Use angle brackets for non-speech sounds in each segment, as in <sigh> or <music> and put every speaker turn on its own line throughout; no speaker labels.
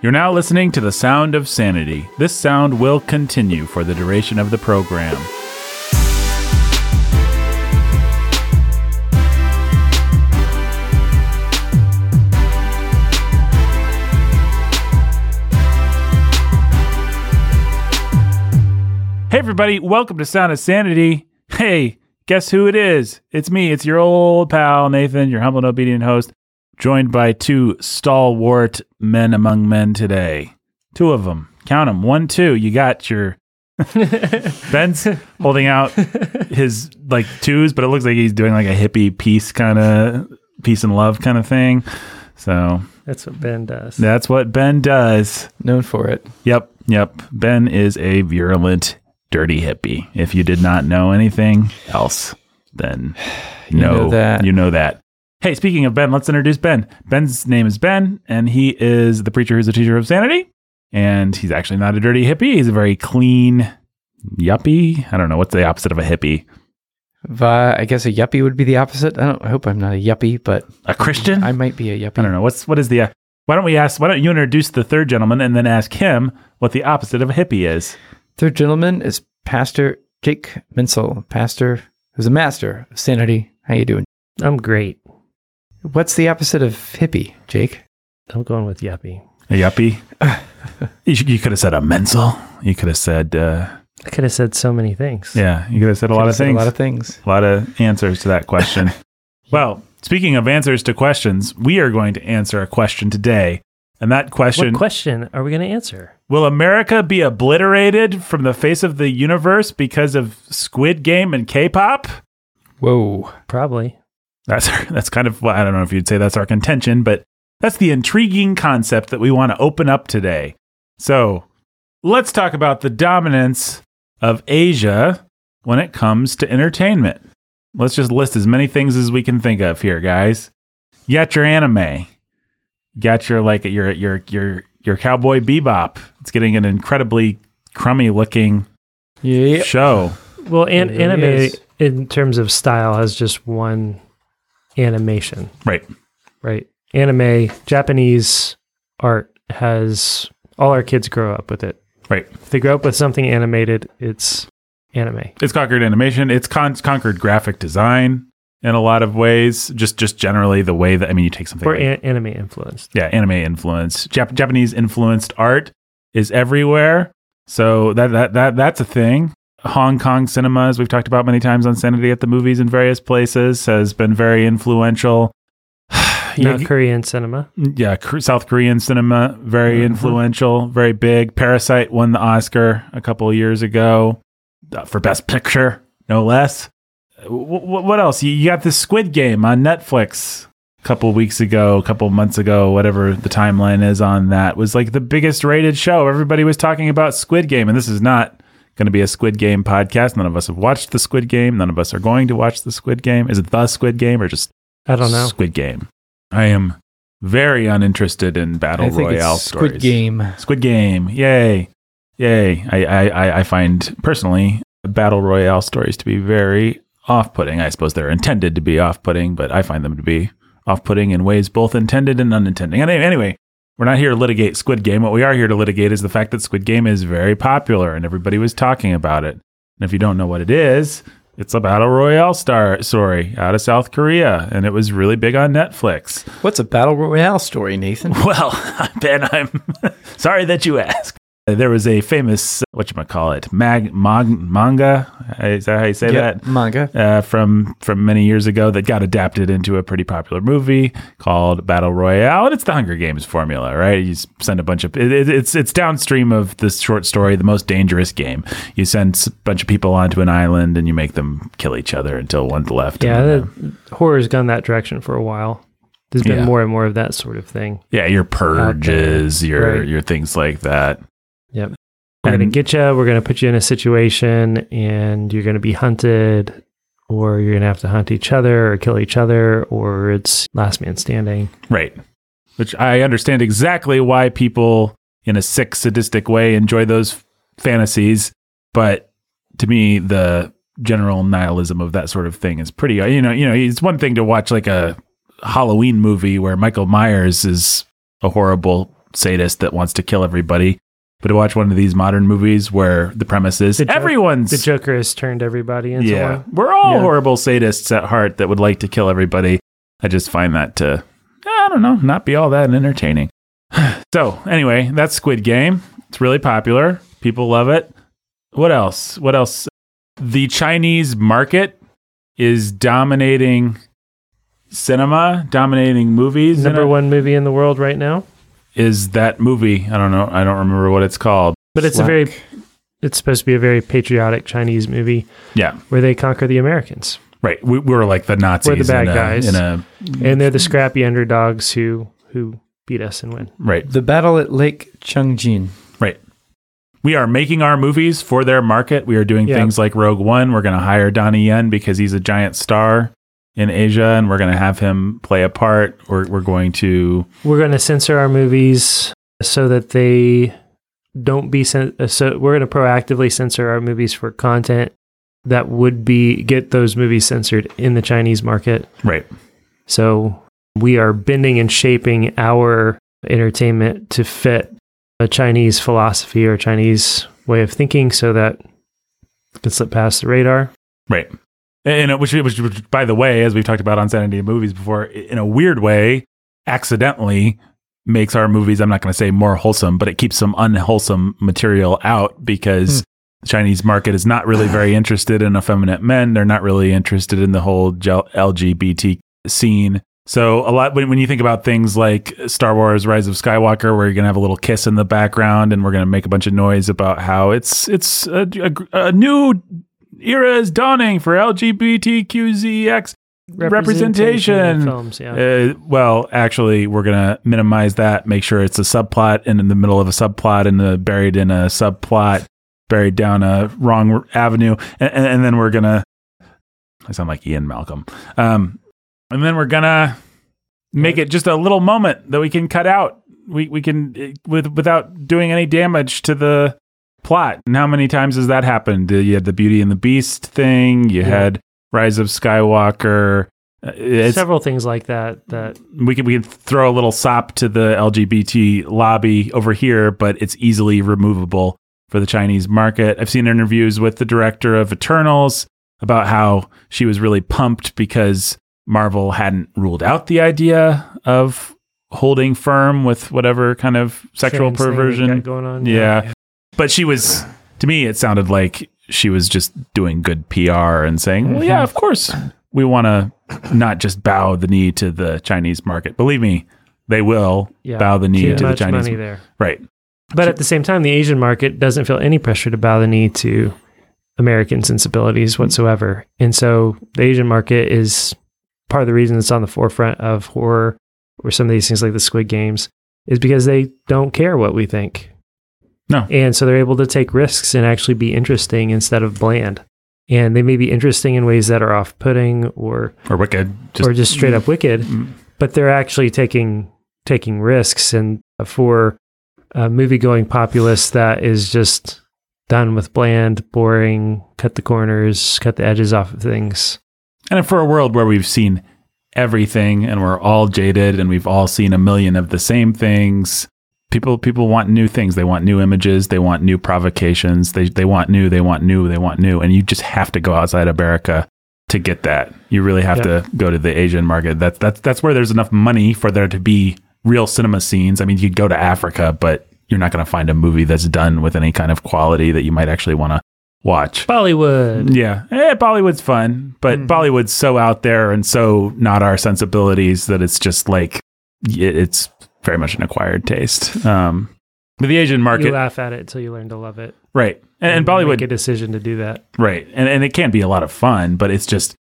You're now listening to the sound of sanity. This sound will continue for the duration of the program. Hey, everybody, welcome to Sound of Sanity. Hey, guess who it is? It's me, it's your old pal, Nathan, your humble and obedient host, joined by two stalwart men among men today. Two of them. Count them. One, two. You got your. <laughs> Ben's holding out his like twos, but it looks like he's doing like a hippie peace kind of peace and love kind of thing. So
That's what Ben does.
that's what Ben does.
known for it.
Yep, yep. Ben is a virulent, dirty hippie. If you did not know anything else, then <sighs>
You
no,
know that.
you know that. Hey, speaking of Ben, let's introduce Ben. Ben's name is Ben, and he is the preacher who's a teacher of sanity. And he's actually not a dirty hippie. He's a very clean yuppie. I don't know what's the opposite of a hippie.
Vi- I guess a yuppie would be the opposite. I don't. I hope I'm not a yuppie, but
A Christian.
I might be a yuppie.
I don't know. What's what is the? Uh, why don't we ask? Why don't you introduce the third gentleman and then ask him what the opposite of a hippie is?
Third gentleman is Pastor Jake Minsel, pastor who's a master of sanity. How you doing?
I'm great.
What's the opposite of hippie, Jake?
I'm going with yuppie.
A yuppie. <laughs> you, should- you could have said a mensal. You could have said, uh,
I could have said so many things.
yeah, you could have said a lot
Could've
of
said
things.
A lot of things.
a lot of answers to that question. <laughs> well, speaking of answers to questions, we are going to answer a question today. And that question
What question are we going to answer?
Will America be obliterated from the face of the universe because of Squid Game and K pop?
Whoa.
Probably.
That's our, that's kind of well, I don't know if you'd say that's our contention, but that's the intriguing concept that we want to open up today. So let's talk about the dominance of Asia when it comes to entertainment. Let's just list as many things as we can think of here, guys. You got your anime. You got your like your your your your cowboy bebop. It's getting an incredibly crummy looking
Yeah.
show.
Well, an- anime
is.
in terms of style has just one animation,
Right.
right? Anime, Japanese art has all our kids grow up with it.
Right.
If they grow up with something animated, it's anime.
It's conquered animation. It's con- conquered graphic design in a lot of ways. Just just generally the way that I mean, you take something.
Or
like-
an- anime influenced.
yeah, anime influence. Jap- Japanese influenced art is everywhere. So that that that that's a thing. Hong Kong cinema, as we've talked about many times on Sanity at the movies in various places, has been very influential. <sighs>
Not Korean cinema.
yeah, South Korean cinema, very
Mhm.
influential, very big. Parasite won the Oscar a couple of years ago uh, for Best Picture, no less. W- w- what else? You, you got the Squid Game on Netflix a couple weeks ago, a couple months ago, whatever the timeline is on that was like the biggest rated show. Everybody was talking about Squid Game, and this is not going to be a Squid Game podcast. None of us have watched the Squid Game. None of us are going to watch the Squid Game. Is it the Squid Game or just
I don't know.
Squid Game. I am very uninterested in battle
I think
royale
it's Squid
stories.
Game.
Squid Game, yay, yay! I, I I- I find personally battle royale stories to be very off-putting. I suppose they're intended to be off-putting, but I find them to be off-putting in ways both intended and unintended. Anyway, we're not here to litigate Squid Game. What we are here to litigate is the fact that Squid Game is very popular and everybody was talking about it. And if you don't know what it is, it's a battle royale star story out of South Korea, and it was really big on Netflix.
What's a battle royale story, Nathan? <laughs>
Well, <laughs> Ben, I'm <laughs> sorry that you asked. There was a famous what you might call it mag, mag manga. Is that how you say
Yep, manga.
Uh, from from many years ago that got adapted into a pretty popular movie called Battle Royale, and it's the Hunger Games formula, right? You send a bunch of it, it- it's it's downstream of this short story, the most dangerous game. You send a bunch of people onto an island and you make them kill each other until one's left.
Yeah,
then,
the horror's gone that direction for a while. There's been
Yeah.
more and more of that sort of thing.
yeah, your purges, your
Right.
your things like that.
We're going to mm-hmm. get you. We're going to put you in a situation and you're going to be hunted or you're going to have to hunt each other or kill each other or it's last man standing.
Right. Which I understand exactly why people in a sick, sadistic way enjoy those fantasies. But to me, the general nihilism of that sort of thing is pretty, you know, you know, it's one thing to watch like a Halloween movie where Michael Myers is a horrible sadist that wants to kill everybody. But to watch one of these modern movies where the premise is
The jo-
everyone's
The Joker has turned everybody into
yeah,
one.
we're all
Yeah.
horrible sadists at heart that would like to kill everybody. I just find that to I don't know, not be all that entertaining. <sighs> so anyway, that's Squid Game. It's really popular. People love it. What else? What else? The Chinese market is dominating cinema, dominating movies.
Number one movie in the world right now.
Is that movie. I don't know. I don't remember what it's called.
But it's a very it's supposed to be a very patriotic Chinese movie
Yeah,
where they conquer the Americans.
right. We, we were like the Nazis.
We're the bad
in a,
guys.
In a
And they're the scrappy underdogs who who beat us and win.
right.
The battle at Lake Changjin.
Right. We are making our movies for their market. We are doing
Yeah.
things like Rogue One. We're going to hire Donnie Yen because he's a giant star in Asia, and we're going to have him play a part. We're, we're going to,
We're going to censor our movies so that they don't be cen- uh, so we're going to proactively censor our movies for content that would be get those movies censored in the Chinese market.
right.
So we are bending and shaping our entertainment to fit a Chinese philosophy or Chinese way of thinking so that it can slip past the radar.
Right. And which, which, which, by the way, as we've talked about on Sanity Movies before, in a weird way, accidentally makes our movies, I'm not going to say more wholesome, but it keeps some unwholesome material out because hmm. the Chinese market is not really very <sighs> interested in effeminate men. They're not really interested in the whole LGBT scene. So a lot when, when you think about things like Star Wars: Rise of Skywalker, where you're gonna have a little kiss in the background, and we're gonna make a bunch of noise about how it's it's a, a, a new era is dawning for LGBTQZX representation.
in films, yeah.
Uh, well, actually, we're gonna minimize that. Make sure it's a subplot, and in the middle of a subplot, and uh, buried in a subplot, buried down a wrong avenue, and, and, and then we're gonna. I sound like Ian Malcolm. Um, and then we're gonna make it just a little moment that we can cut out. We we can uh, with without doing any damage to the plot. And how many times has that happened? Uh, You had the Beauty and the Beast thing. You
Yeah.
had Rise of Skywalker. Uh, It's
Several things like that that
we can we can throw a little sop to the LGBT lobby over here, but it's easily removable for the Chinese market. I've seen interviews with the director of Eternals about how she was really pumped because Marvel hadn't ruled out the idea of holding firm with whatever kind of sexual
trans
perversion
going on.
yeah. But she was, to me, it sounded like she was just doing good PR and saying, well, yeah, of course, we want to not just bow the knee to the Chinese market. Believe me, they will
Yeah.
bow the knee
Too
to the Chinese
money there.
Right.
But at the same time, the Asian market doesn't feel any pressure to bow the knee to American sensibilities whatsoever. And so the Asian market is part of the reason it's on the forefront of horror or some of these things like the Squid Games is because they don't care what we think.
No.
And so they're able to take risks and actually be interesting instead of bland. And they may be interesting in ways that are off putting or
Or wicked. Just,
or just straight up wicked
Mm.
but they're actually taking taking risks and for a movie going populace that is just done with bland boring cut the corners cut the edges off of things
and for a world where we've seen everything and we're all jaded and we've all seen a million of the same things. People people want new things. They want new images. They want new provocations. They they want new. They want new. They want new. And you just have to go outside America to get that. You really have
Yeah.
to go to the Asian market. That's that's that's where there's enough money for there to be real cinema scenes. I mean, you could go to Africa, but you're not going to find a movie that's done with any kind of quality that you might actually want to watch.
bollywood
Yeah, eh, Bollywood's fun, but
Mhm.
Bollywood's so out there and so not our sensibilities that it's just like it, it's very much an acquired taste. Um, but the Asian market, you
laugh at it until you learn to love it
right, and, and
make
Bollywood,
a decision to do that
right, and and it can be a lot of fun, but it's just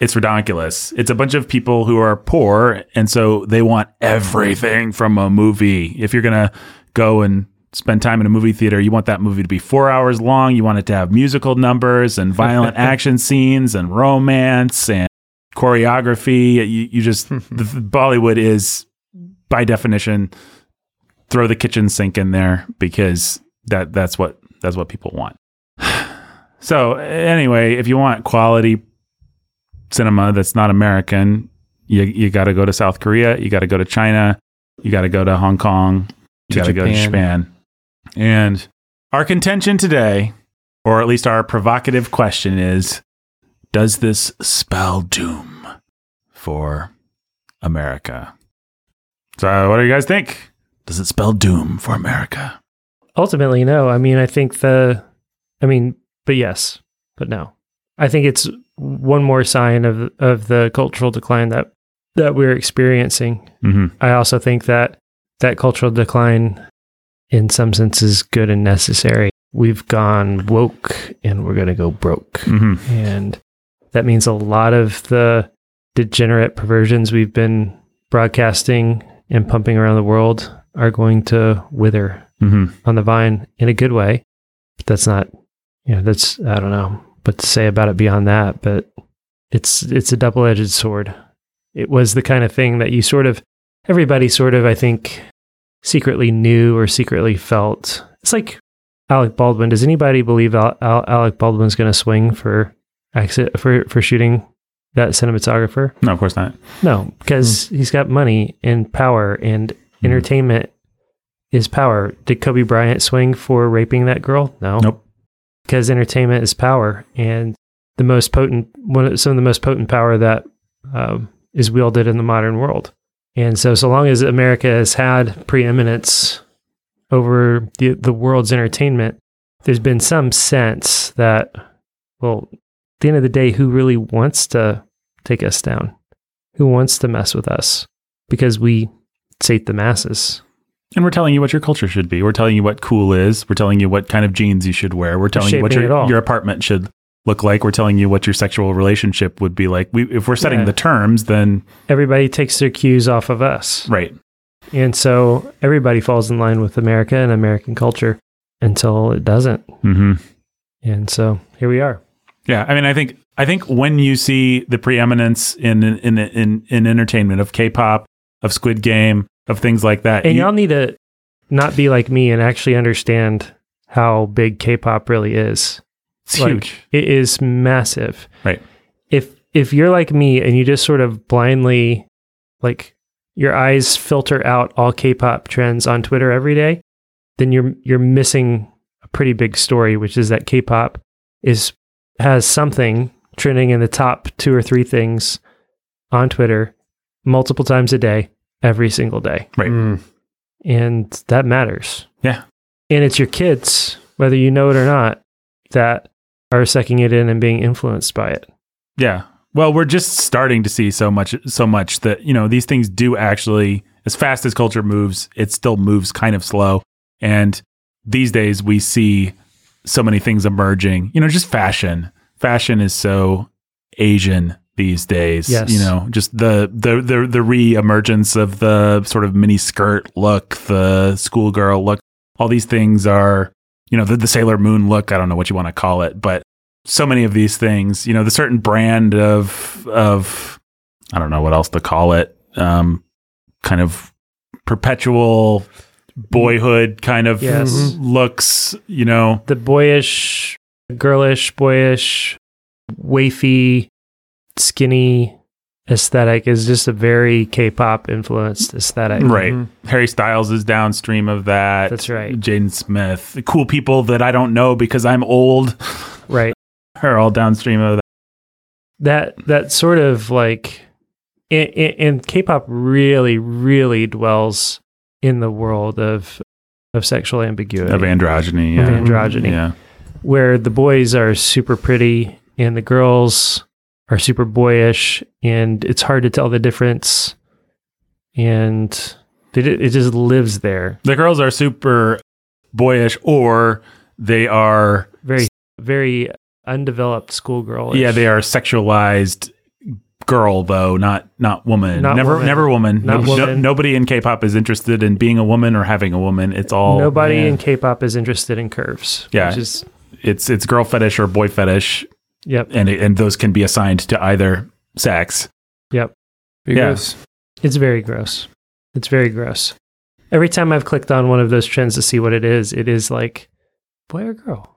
it's ridiculous. It's a bunch of people who are poor, and so they want everything from a movie. If you're gonna go and spend time in a movie theater, you want that movie to be four hours long. You want it to have musical numbers and violent <laughs> action scenes and romance and choreography. You, you just <laughs> the Bollywood is by definition throw the kitchen sink in there because that that's what that's what people want. <sighs> So anyway, if you want quality cinema that's not American, you you got to go to South Korea, you got to go to China, you got to go to Hong Kong, You got to go to Japan. And our contention today, or at least our provocative question is Does this spell doom for America? So, what do you guys think? Does it spell doom for America?
Ultimately, no. I mean, I think the, I mean, but yes, but no. I think it's one more sign of of the cultural decline that that we're experiencing.
Mm-hmm.
I also think that that cultural decline, in some sense, is good and necessary. We've gone woke and we're going to go broke.
Mm-hmm.
And that means a lot of the degenerate perversions we've been broadcasting and pumping around the world are going to wither
Mm-hmm.
on the vine in a good way. But that's not, you know, that's, I don't know what to say about it beyond that, but it's, it's a double edged sword. It was the kind of thing that you sort of, everybody sort of, I think, secretly knew or secretly felt. It's like Alec Baldwin. Does anybody believe Al- Al- Alec Baldwin's going to swing for exit for, for shooting that cinematographer?
No, of course not.
No, because he's got money and power and entertainment is power. Did Kobe Bryant swing for raping that girl? No.
Nope.
Because entertainment is power, and the most potent one, of, some of the most potent power that um, is wielded in the modern world. And so, so long as America has had preeminence over the the world's entertainment, there's been some sense that, well, the end of the day, who really wants to take us down? Who wants to mess with us? Because we sate the masses.
And we're telling you what your culture should be. We're telling you what cool is. We're telling you what kind of jeans you should wear. We're telling you what your, your apartment should look like. We're telling you what your sexual relationship would be like. We, if we're setting
Yeah.
the terms, then
Everybody takes their cues off of us.
right.
And so everybody falls in line with America and American culture until it doesn't.
Mm-hmm.
And so here we are.
Yeah, I mean, I think I think when you see the preeminence in in in, in entertainment of K-pop, of Squid Game, of things like that,
And
you-
y'all need to not be like me and actually understand how big K-pop really is.
it's
like,
huge.
It is massive.
Right.
If if you're like me and you just sort of blindly like your eyes filter out all K-pop trends on Twitter every day, then you're you're missing a pretty big story, which is that K-pop is has something trending in the top two or three things on Twitter multiple times a day, every single day.
Right.
Mm.
And that matters.
Yeah.
And it's your kids, whether you know it or not, that are sucking it in and being influenced by it.
Yeah. Well, we're just starting to see so much so much that, you know, these things do actually as fast as culture moves, it still moves kind of slow. And these days we see so many things emerging. You know, just fashion. Fashion is so Asian these days.
Yes.
You know, just the the the the re-emergence of the sort of mini skirt look, the schoolgirl look. All these things are, you know, the, the Sailor Moon look. I don't know what you want to call it, but so many of these things, you know, the certain brand of of I don't know what else to call it, um, kind of perpetual boyhood kind of
Yes.
looks, you know.
The boyish, girlish, boyish, wafy, skinny aesthetic is just a very K-pop influenced aesthetic.
Right.
Mhm.
Harry Styles is downstream of that.
That's right.
Jaden Smith. Cool people that I don't know because I'm old
Right. <laughs>
are all downstream of that.
That that sort of like and, and K-pop really, really dwells in the world of of sexual ambiguity.
Of androgyny.
Of androgyny.
Yeah.
where the boys are super pretty and the girls are super boyish and it's hard to tell the difference and it, it just lives there
The girls are super boyish or they are
very very undeveloped schoolgirl
yeah, they are sexualized girl though, not not woman.
Not
never
woman.
never woman.
Not
No- no- nobody in K-pop is interested in being a woman or having a woman. It's all
nobody
yeah.
in k-pop is interested in curves
Yeah.
which is
it's it's girl fetish or boy fetish
yep
and it, and those can be assigned to either sex.
yep
Because
it's very gross it's very gross every time i've clicked on one of those trends to see what it is it is like boy or girl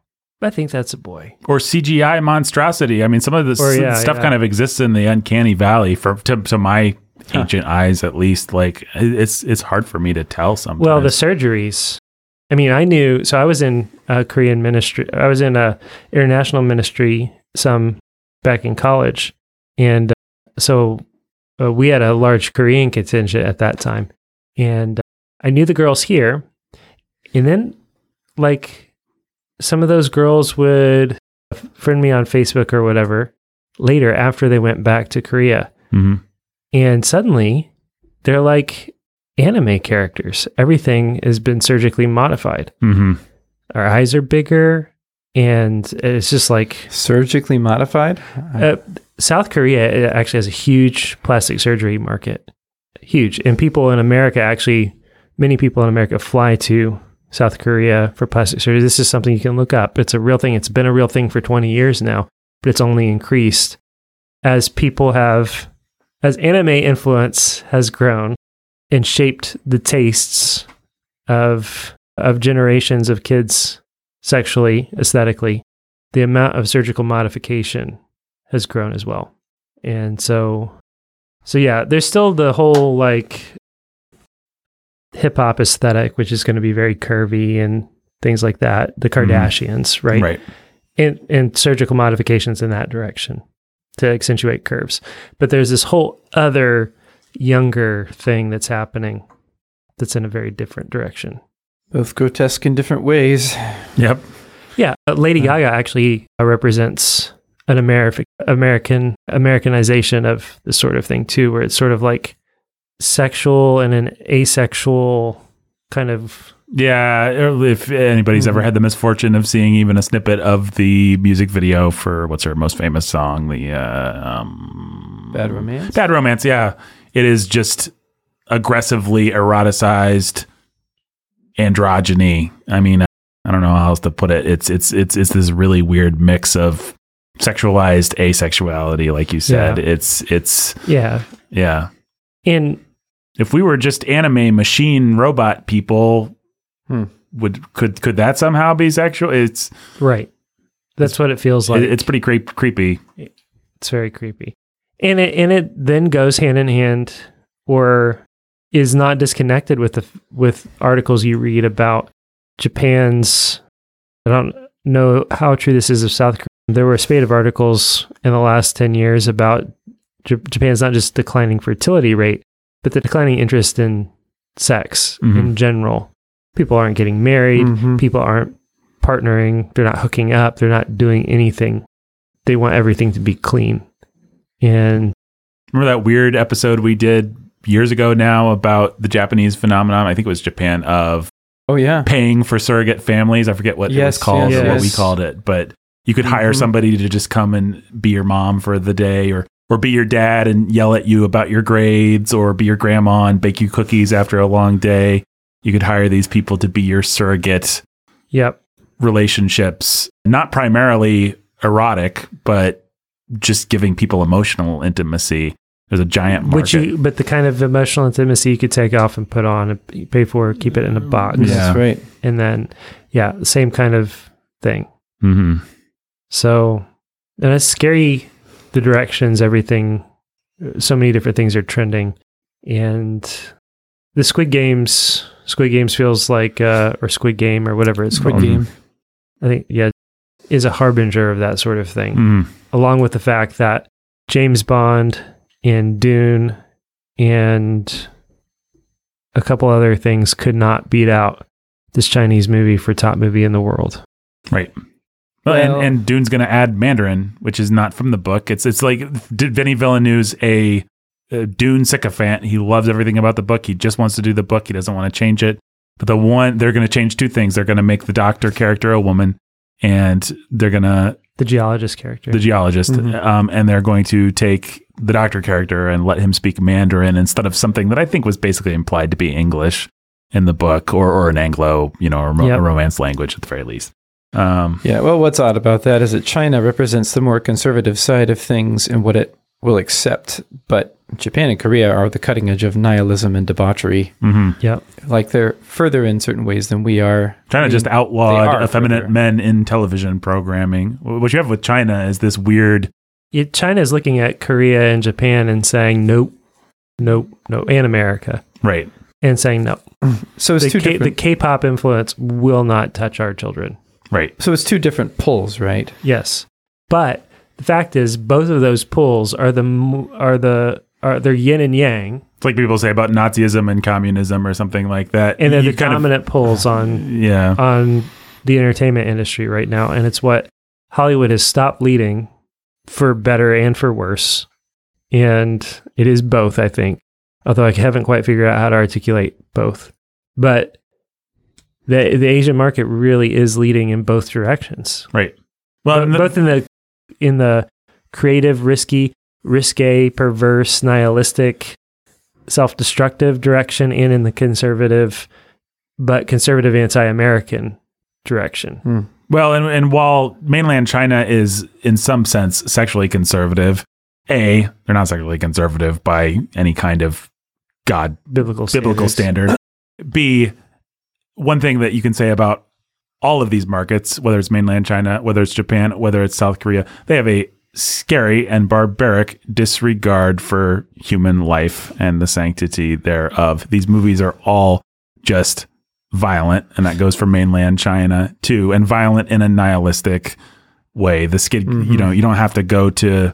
i think that's a boy
or CGI monstrosity. I mean, some of this
Or, yeah,
stuff
yeah.
kind of exists in the uncanny valley for to, to my
Huh.
ancient eyes, at least. Like it's it's hard for me to tell sometimes.
Well, the surgeries. I mean, I knew. So I was in a Korean ministry. I was in a international ministry some back in college, and uh, so uh, we had a large Korean contingent at that time, and uh, I knew the girls here, and then like some of those girls would friend me on Facebook or whatever later after they went back to Korea,
Mhm.
and suddenly they're like anime characters. Everything has been surgically modified.
Mhm.
Our eyes are bigger, and it's just like
Surgically modified?
uh, South Korea actually has a huge plastic surgery market, huge, and people in America actually, many people in America fly to South Korea for plastic surgery. This is something you can look up. It's a real thing. It's been a real thing for 20 years now, but it's only increased as people have, as anime influence has grown and shaped the tastes of of generations of kids sexually, aesthetically. The amount of surgical modification has grown as well. And so so yeah, there's still the whole like hip hop aesthetic, which is going to be very curvy and things like that. The Kardashians, right?
Right.
And and surgical modifications in that direction to accentuate curves. But there's this whole other younger thing that's happening that's in a very different direction.
Both grotesque in different ways.
Yep.
Yeah, uh, Lady
Uh,
Gaga actually uh, represents an American American Americanization of this sort of thing too, where it's sort of like sexual and an asexual kind of
Yeah, if anybody's ever
Mhm.
had the misfortune of seeing even a snippet of the music video for what's her most famous song, the uh, um,
Bad romance.
Bad Romance, yeah, it is just aggressively eroticized androgyny. I mean, I don't know how else to put it. It's it's it's it's this really weird mix of sexualized asexuality, like you said.
Yeah.
It's it's
yeah.
yeah.
And
If we were just anime machine robot people,
Hmm.
would could could that somehow be sexual? It's
right. That's what it feels like.
it- it's pretty creep, creepy.
It's very creepy. And it and it then goes hand in hand or is not disconnected with the with articles you read about Japan's I don't know how true this is of South Korea. There were a spate of articles in the last 10 years about J- Japan's not just declining fertility rate, but the declining interest in sex
Mhm.
in general. People aren't getting married,
Mhm.
people aren't partnering, they're not hooking up, they're not doing anything. They want everything to be clean. And
Remember that weird episode we did years ago now about the Japanese phenomenon? I think it was Japan of
Oh yeah.
paying for surrogate families. I forget what it was
Yes,
called
yes,
or what we called it, but you could hire
Mhm.
somebody to just come and be your mom for the day or or be your dad and yell at you about your grades or be your grandma and bake you cookies after a long day. You could hire these people to be your surrogate
yep,
relationships, not primarily erotic, but just giving people emotional intimacy. There's a giant market.
which you but the kind of emotional intimacy you could take off and put on and pay for, keep it in a box.
Yeah.
That's right.
And then yeah, same kind of thing.
hmm
So and it's scary the directions everything so many different things are trending. And the Squid Games Squid Games feels like uh or Squid Game or whatever it's
Squid
called.
Game.
I think yeah is a harbinger of that sort of thing.
hmm
along with the fact that James Bond and Dune and a couple other things could not beat out this Chinese movie for top movie in the world.
Right. Well,
Well-
and, and Dune's going to add Mandarin, which is not from the book. It's it's like Vinny Villeneuve's a, a Dune sycophant. He loves everything about the book. He just wants to do the book. He doesn't want to change it. But the one they're going to change two things. They're going to make the doctor character a woman, and they're going to
The geologist character.
the geologist,
Mhm.
um, and they're going to take the doctor character and let him speak Mandarin instead of something that I think was basically implied to be English in the book or, or an Anglo, you know, or
Yep.
a Romance language at the very least. Um,
Yeah, well, what's odd about that is that China represents the more conservative side of things and what it will accept, but Japan and Korea are the cutting edge of nihilism and debauchery.
mhm.
yep.
Like they're further in certain ways than we are.
China
I mean,
just
they
outlawed effeminate
further.
men in television programming. What you have with China is this weird.
It, China is looking at Korea and Japan and saying, nope, nope, no, and America,
Right.
and saying no. <clears throat>
So it's
The,
two
K, the. K-pop influence will not touch our children.
Right.
so it's two different pulls, right?
Yes, but the fact is, both of those pulls are the are the are they're yin and yang,
It's like people say about Nazism and communism or something like that.
and they're
You
the
kind of-
dominant pulls on
yeah.
on the entertainment industry right now, and it's what Hollywood has stopped leading for better and for worse, and it is both. I think, although I haven't quite figured out how to articulate both, but the the Asian market really is leading in both directions.
Right. Well,
Bo-
and the-
both in the in the creative, risky, risque, perverse, nihilistic, self-destructive direction, and in the conservative, but conservative anti-American direction. Hmm.
Well, and, and while mainland China is in some sense sexually conservative, A, they're not sexually conservative by any kind of God
Biblical
biblical
standards.
standard. B, one thing that you can say about all of these markets, whether it's mainland China, whether it's Japan, whether it's South Korea, they have a scary and barbaric disregard for human life and the sanctity thereof. These movies are all just violent, and that goes for mainland China too, and violent in a nihilistic way. The skid, you mm-hmm. know, you don't have to go to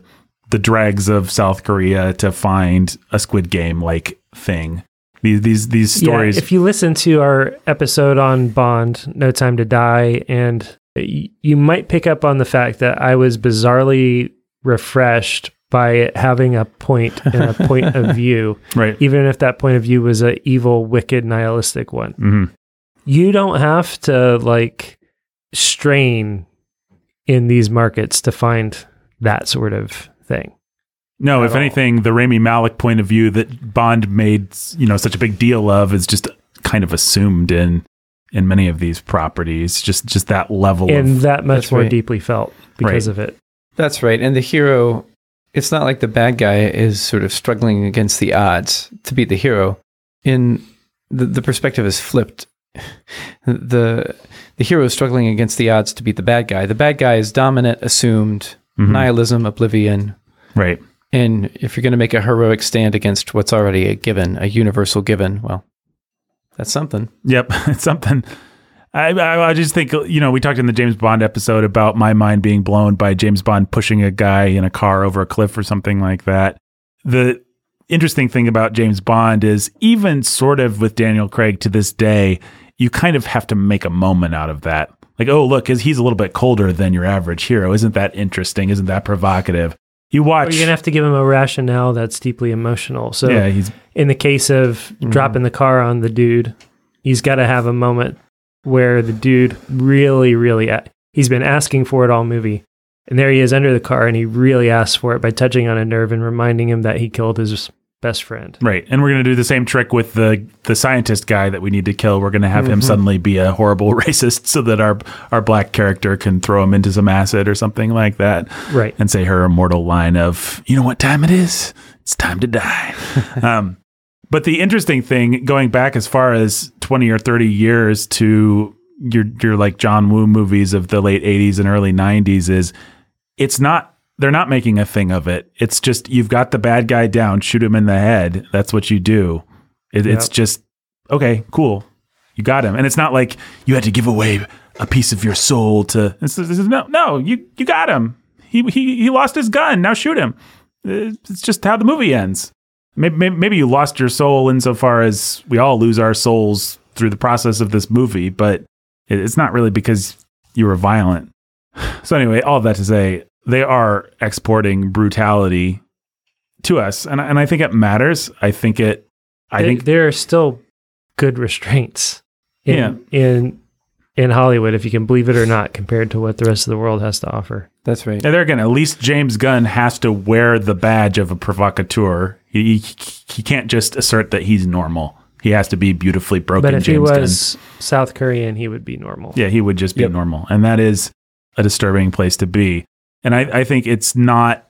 the dregs of South Korea to find a Squid Game like thing. These these these stories.
Yeah, if you listen to our episode on Bond, No Time to Die, and you might pick up on the fact that I was bizarrely refreshed by having a point and a <laughs> point of view,
right.
even if that point of view was an evil, wicked, nihilistic one.
hmm
You don't have to like strain in these markets to find that sort of thing.
No, if
all.
anything, the Rami Malek point of view that Bond made, you know, such a big deal of is just kind of assumed in in many of these properties. Just just that level
And
of
that much more
right.
deeply felt because
Right.
of it.
That's right. And the hero, it's not like the bad guy is sort of struggling against the odds to beat the hero. In the, the perspective is flipped. <laughs> The the hero is struggling against the odds to beat the bad guy. The bad guy is dominant, assumed,
Mhm.
nihilism, oblivion.
right.
And if you're going to make a heroic stand against what's already a given, a universal given, well, that's something.
Yep, <laughs> it's something. I, I I just think you know we talked in the James Bond episode about my mind being blown by James Bond pushing a guy in a car over a cliff or something like that. The interesting thing about James Bond is even sort of with Daniel Craig to this day, you kind of have to make a moment out of that. Like, oh look, he's a little bit colder than your average hero? Isn't that interesting? Isn't that provocative? You
Or
watch,
you're gonna have to give him a rationale that's deeply emotional. So
yeah, he's
in the case of mm-hmm. dropping the car on the dude, he's got to have a moment where the dude really, really, a- he's been asking for it all movie. And there he is under the car, and he really asks for it by touching on a nerve and reminding him that he killed his best friend.
Right. And we're going to do the same trick with the the scientist guy that we need to kill. We're going to have him suddenly be a horrible <laughs> racist so that our our black character can throw him into some acid or something like that
Right.
and say her immortal line of, "You know what time it is? It's time to die." <laughs> um but the interesting thing going back as far as 20 or 30 years to your your like John Woo movies of the late 80s and early 90s is it's not they're not making a thing of it. It's just you've got the bad guy down, shoot him in the head. That's what you do. It, It's just okay, cool. You got him, and it's not like you had to give away a piece of your soul to. It's, it's, no, no, you you got him. He he he lost his gun. Now shoot him. It's just how the movie ends. Maybe, maybe, maybe you lost your soul insofar as we all lose our souls through the process of this movie, but it's not really because you were violent. <sighs> So anyway, all that to say, they are exporting brutality to us, and I- and I think it matters. I think it. I
There-
think
there are still good restraints in,
Yeah.
in, in Hollywood, if you can believe it or not, compared to what the rest of the world has to offer.
That's right.
And there again, at least James Gunn has to wear the badge of a provocateur. He, he, he can't just assert that he's normal. He has to be beautifully broken.
But if
James
he
Gunn.
was South Korean, he would be normal.
Yeah, he would just be
Yep.
normal. And that is a disturbing place to be. And I, I think it's not,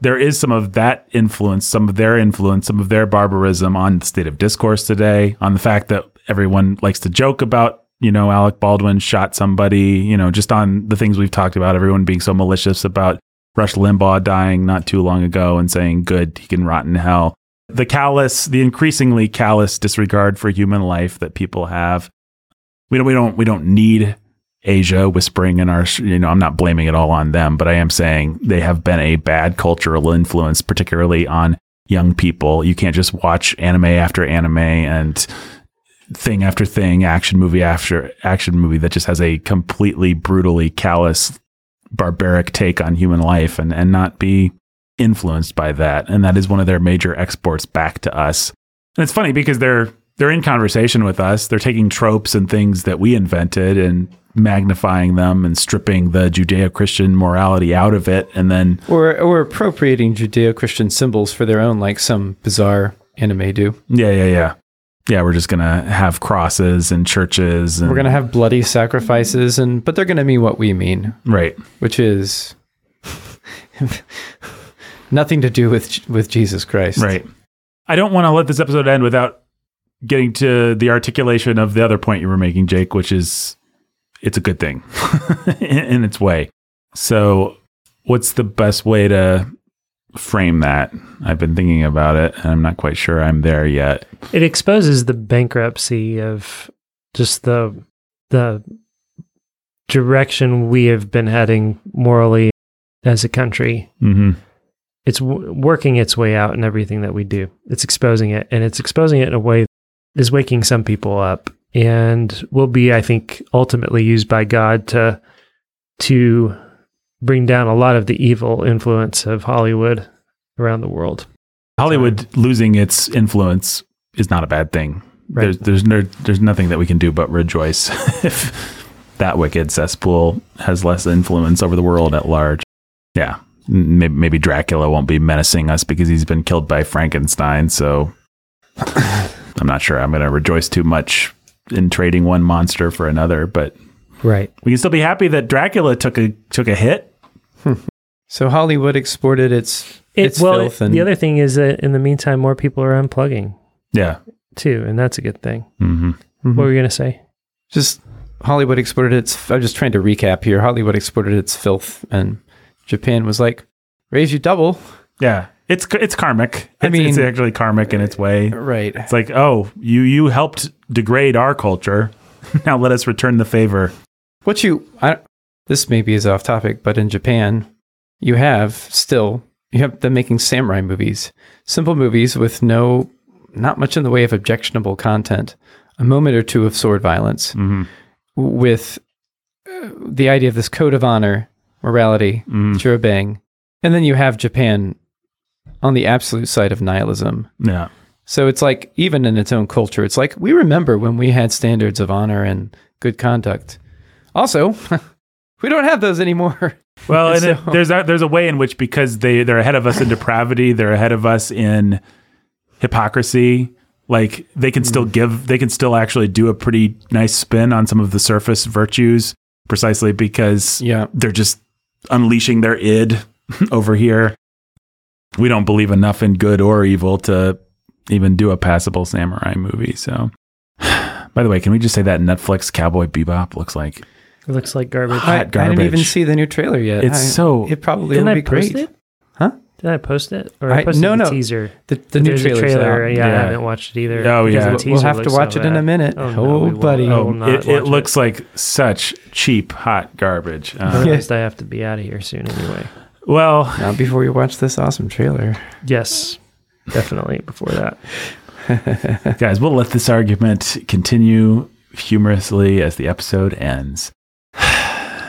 there is some of that influence, some of their influence, some of their barbarism on the state of discourse today, on the fact that everyone likes to joke about, you know, Alec Baldwin shot somebody, you know, just on the things we've talked about, everyone being so malicious about Rush Limbaugh dying not too long ago and saying, good, he can rot in hell. the callous, the increasingly callous disregard for human life that people have. We don't, we don't, we don't need Asia whispering in our, you know, I'm not blaming it all on them, but I am saying they have been a bad cultural influence, particularly on young people. You can't just watch anime after anime and thing after thing, action movie after action movie that just has a completely brutally callous, barbaric take on human life and, and not be influenced by that. And that is one of their major exports back to us. And it's funny because they're they're in conversation with us. They're taking tropes and things that we invented and magnifying them and stripping the Judeo-Christian morality out of it and then
Or or appropriating Judeo-Christian symbols for their own, like some bizarre anime do.
yeah, yeah, yeah. Yeah, we're just going to have crosses and churches and
We're gonna have bloody sacrifices, and but they're gonna mean what we mean,
right.
which is <laughs> nothing to do with with Jesus Christ.
Right. I don't want to let this episode end without getting to the articulation of the other point you were making, Jake, which is it's a good thing <laughs> in, its way. So, what's the best way to frame that? I've been thinking about it and I'm not quite sure I'm there yet.
It exposes the bankruptcy of just the the direction we have been heading morally as a country.
hmm
It's w- working its way out in everything that we do. It's exposing it, and it's exposing it in a way is waking some people up, and will be, I think, ultimately used by God to to bring down a lot of the evil influence of Hollywood around the world.
Hollywood losing its influence is not a bad thing.
Right.
There's there's no, there's nothing that we can do but rejoice <laughs> if that wicked cesspool has less influence over the world at large. Yeah, maybe, maybe Dracula won't be menacing us because he's been killed by Frankenstein. So <laughs> I'm not sure I'm going to rejoice too much in trading one monster for another, but
Right.
we can still be happy that Dracula took a took a hit.
So Hollywood exported its
It,
its
well,
filth and
the other thing is that in the meantime, more people are unplugging
Yeah.
too, and that's a good thing.
hmm
Mhm.
What were you going to say?
just Hollywood exported its. I'm just trying to recap here. Hollywood exported its filth, and Japan was like, "Raise you double."
Yeah. It's it's karmic.
I
It's, it's actually karmic in its way.
Right.
It's like, oh, you you helped degrade our culture. <laughs> now let us return the favor.
What you? I, this maybe is off topic, but in Japan, you have still you have them making samurai movies, simple movies with no, not much in the way of objectionable content, a moment or two of sword violence,
hmm
with uh, the idea of this code of honor, morality,
Mm.
that you're obeying, and then you have Japan on the absolute side of nihilism.
Yeah.
So it's like even in its own culture, it's like we remember when we had standards of honor and good conduct. Also, <laughs> we don't have those anymore. <laughs>
Well, and it,
So-
there's a, there's a way in which because they they're ahead of us in depravity, they're ahead of us in hypocrisy. Like they can still mm. give, they can still actually do a pretty nice spin on some of the surface virtues, precisely because
Yeah.
they're just unleashing their id <laughs> over here. We don't believe enough in good or evil to even do a passable samurai movie. So, <sighs> by the way, can we just say that Netflix Cowboy Bebop looks like
It looks like garbage.
Hot
I, I didn't even see the new trailer yet.
It's
I-
so-
It probably
Didn't
will
I
be
post
great.
it?
Huh?
Did I post it? Or
I-
I, posted
no,
the
no.
teaser.
The, the new
There's trailer.
out.
Yeah,
Yeah.
I haven't watched it either.
Oh, yeah.
the
We'll- have to watch
so
it in a minute.
Oh, no,
Oh,
we
buddy.
Oh, it, it
watch
looks like such cheap hot garbage. Uh,
Otherwise, I have to be out of here soon anyway.
Well,
Not before you watch this awesome trailer.
Yes, definitely before that. <laughs>
guys, we'll let this argument continue humorously as the episode ends. <sighs>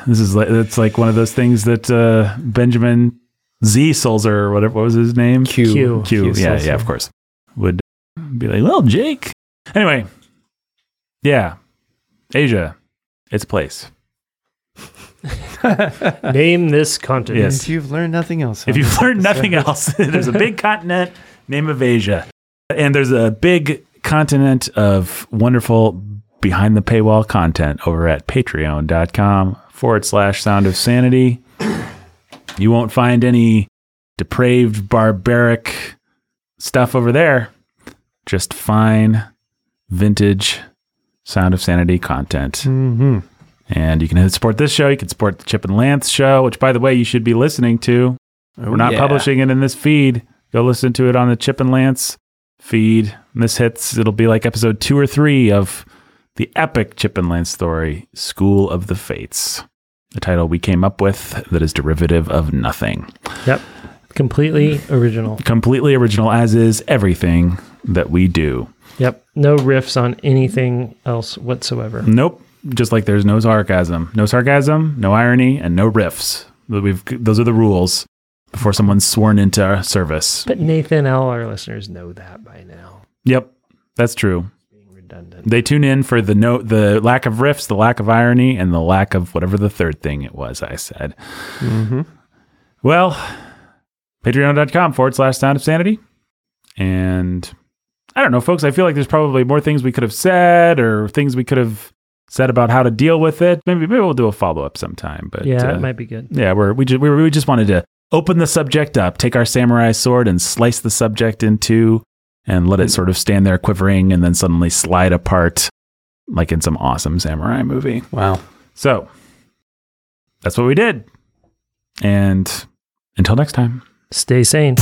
This is like it's like one of those things that uh, Benjamin Z. Sulzer or whatever what was his name?
Q.
Q.
Q.
Q
Yeah, yeah, of course. Would be like, well, Jake. Anyway, yeah, Asia, its place. <laughs>
Name this continent.
Yes.
If you've learned nothing else,
If you've
this
learned nothing else, <laughs> there's a big <laughs> continent, name of Asia. And there's a big continent of wonderful behind the paywall content over at patreon.com forward slash sound of sanity. You won't find any depraved, barbaric stuff over there. Just fine, vintage sound of sanity content.
Mhm.
And you can support this show. You can support the Chip and Lance show, which, by the way, you should be listening to.
Oh,
We're not
yeah.
publishing it in this feed. Go listen to it on the Chip and Lance feed. And This hits, it'll be like episode two or three of the epic Chip and Lance story, School of the Fates. The title we came up with that is derivative of nothing.
Yep. Completely original.
Completely original, as is everything that we do.
Yep. No riffs on anything else whatsoever.
Nope. Just like there's no sarcasm, no sarcasm, no irony, and no riffs. We've, those are the rules before someone's sworn into our service.
But Nathan, all our listeners know that by now.
Yep, that's true.
Being redundant.
They tune in for the no, the lack of riffs, the lack of irony, and the lack of whatever the third thing it was I said.
Mm-hmm.
Well, patreon.com forward slash sound of sanity. And I don't know, folks. I feel like there's probably more things we could have said or things we could have said about how to deal with it. Maybe maybe we'll do a follow up sometime. But
yeah,
uh,
it might be good.
yeah, we're, we just we, we just wanted to open the subject up, take our samurai sword and slice the subject in two, and let it sort of stand there quivering, and then suddenly slide apart, like in some awesome samurai movie.
Wow.
So that's what we did. And until next time.
Stay sane.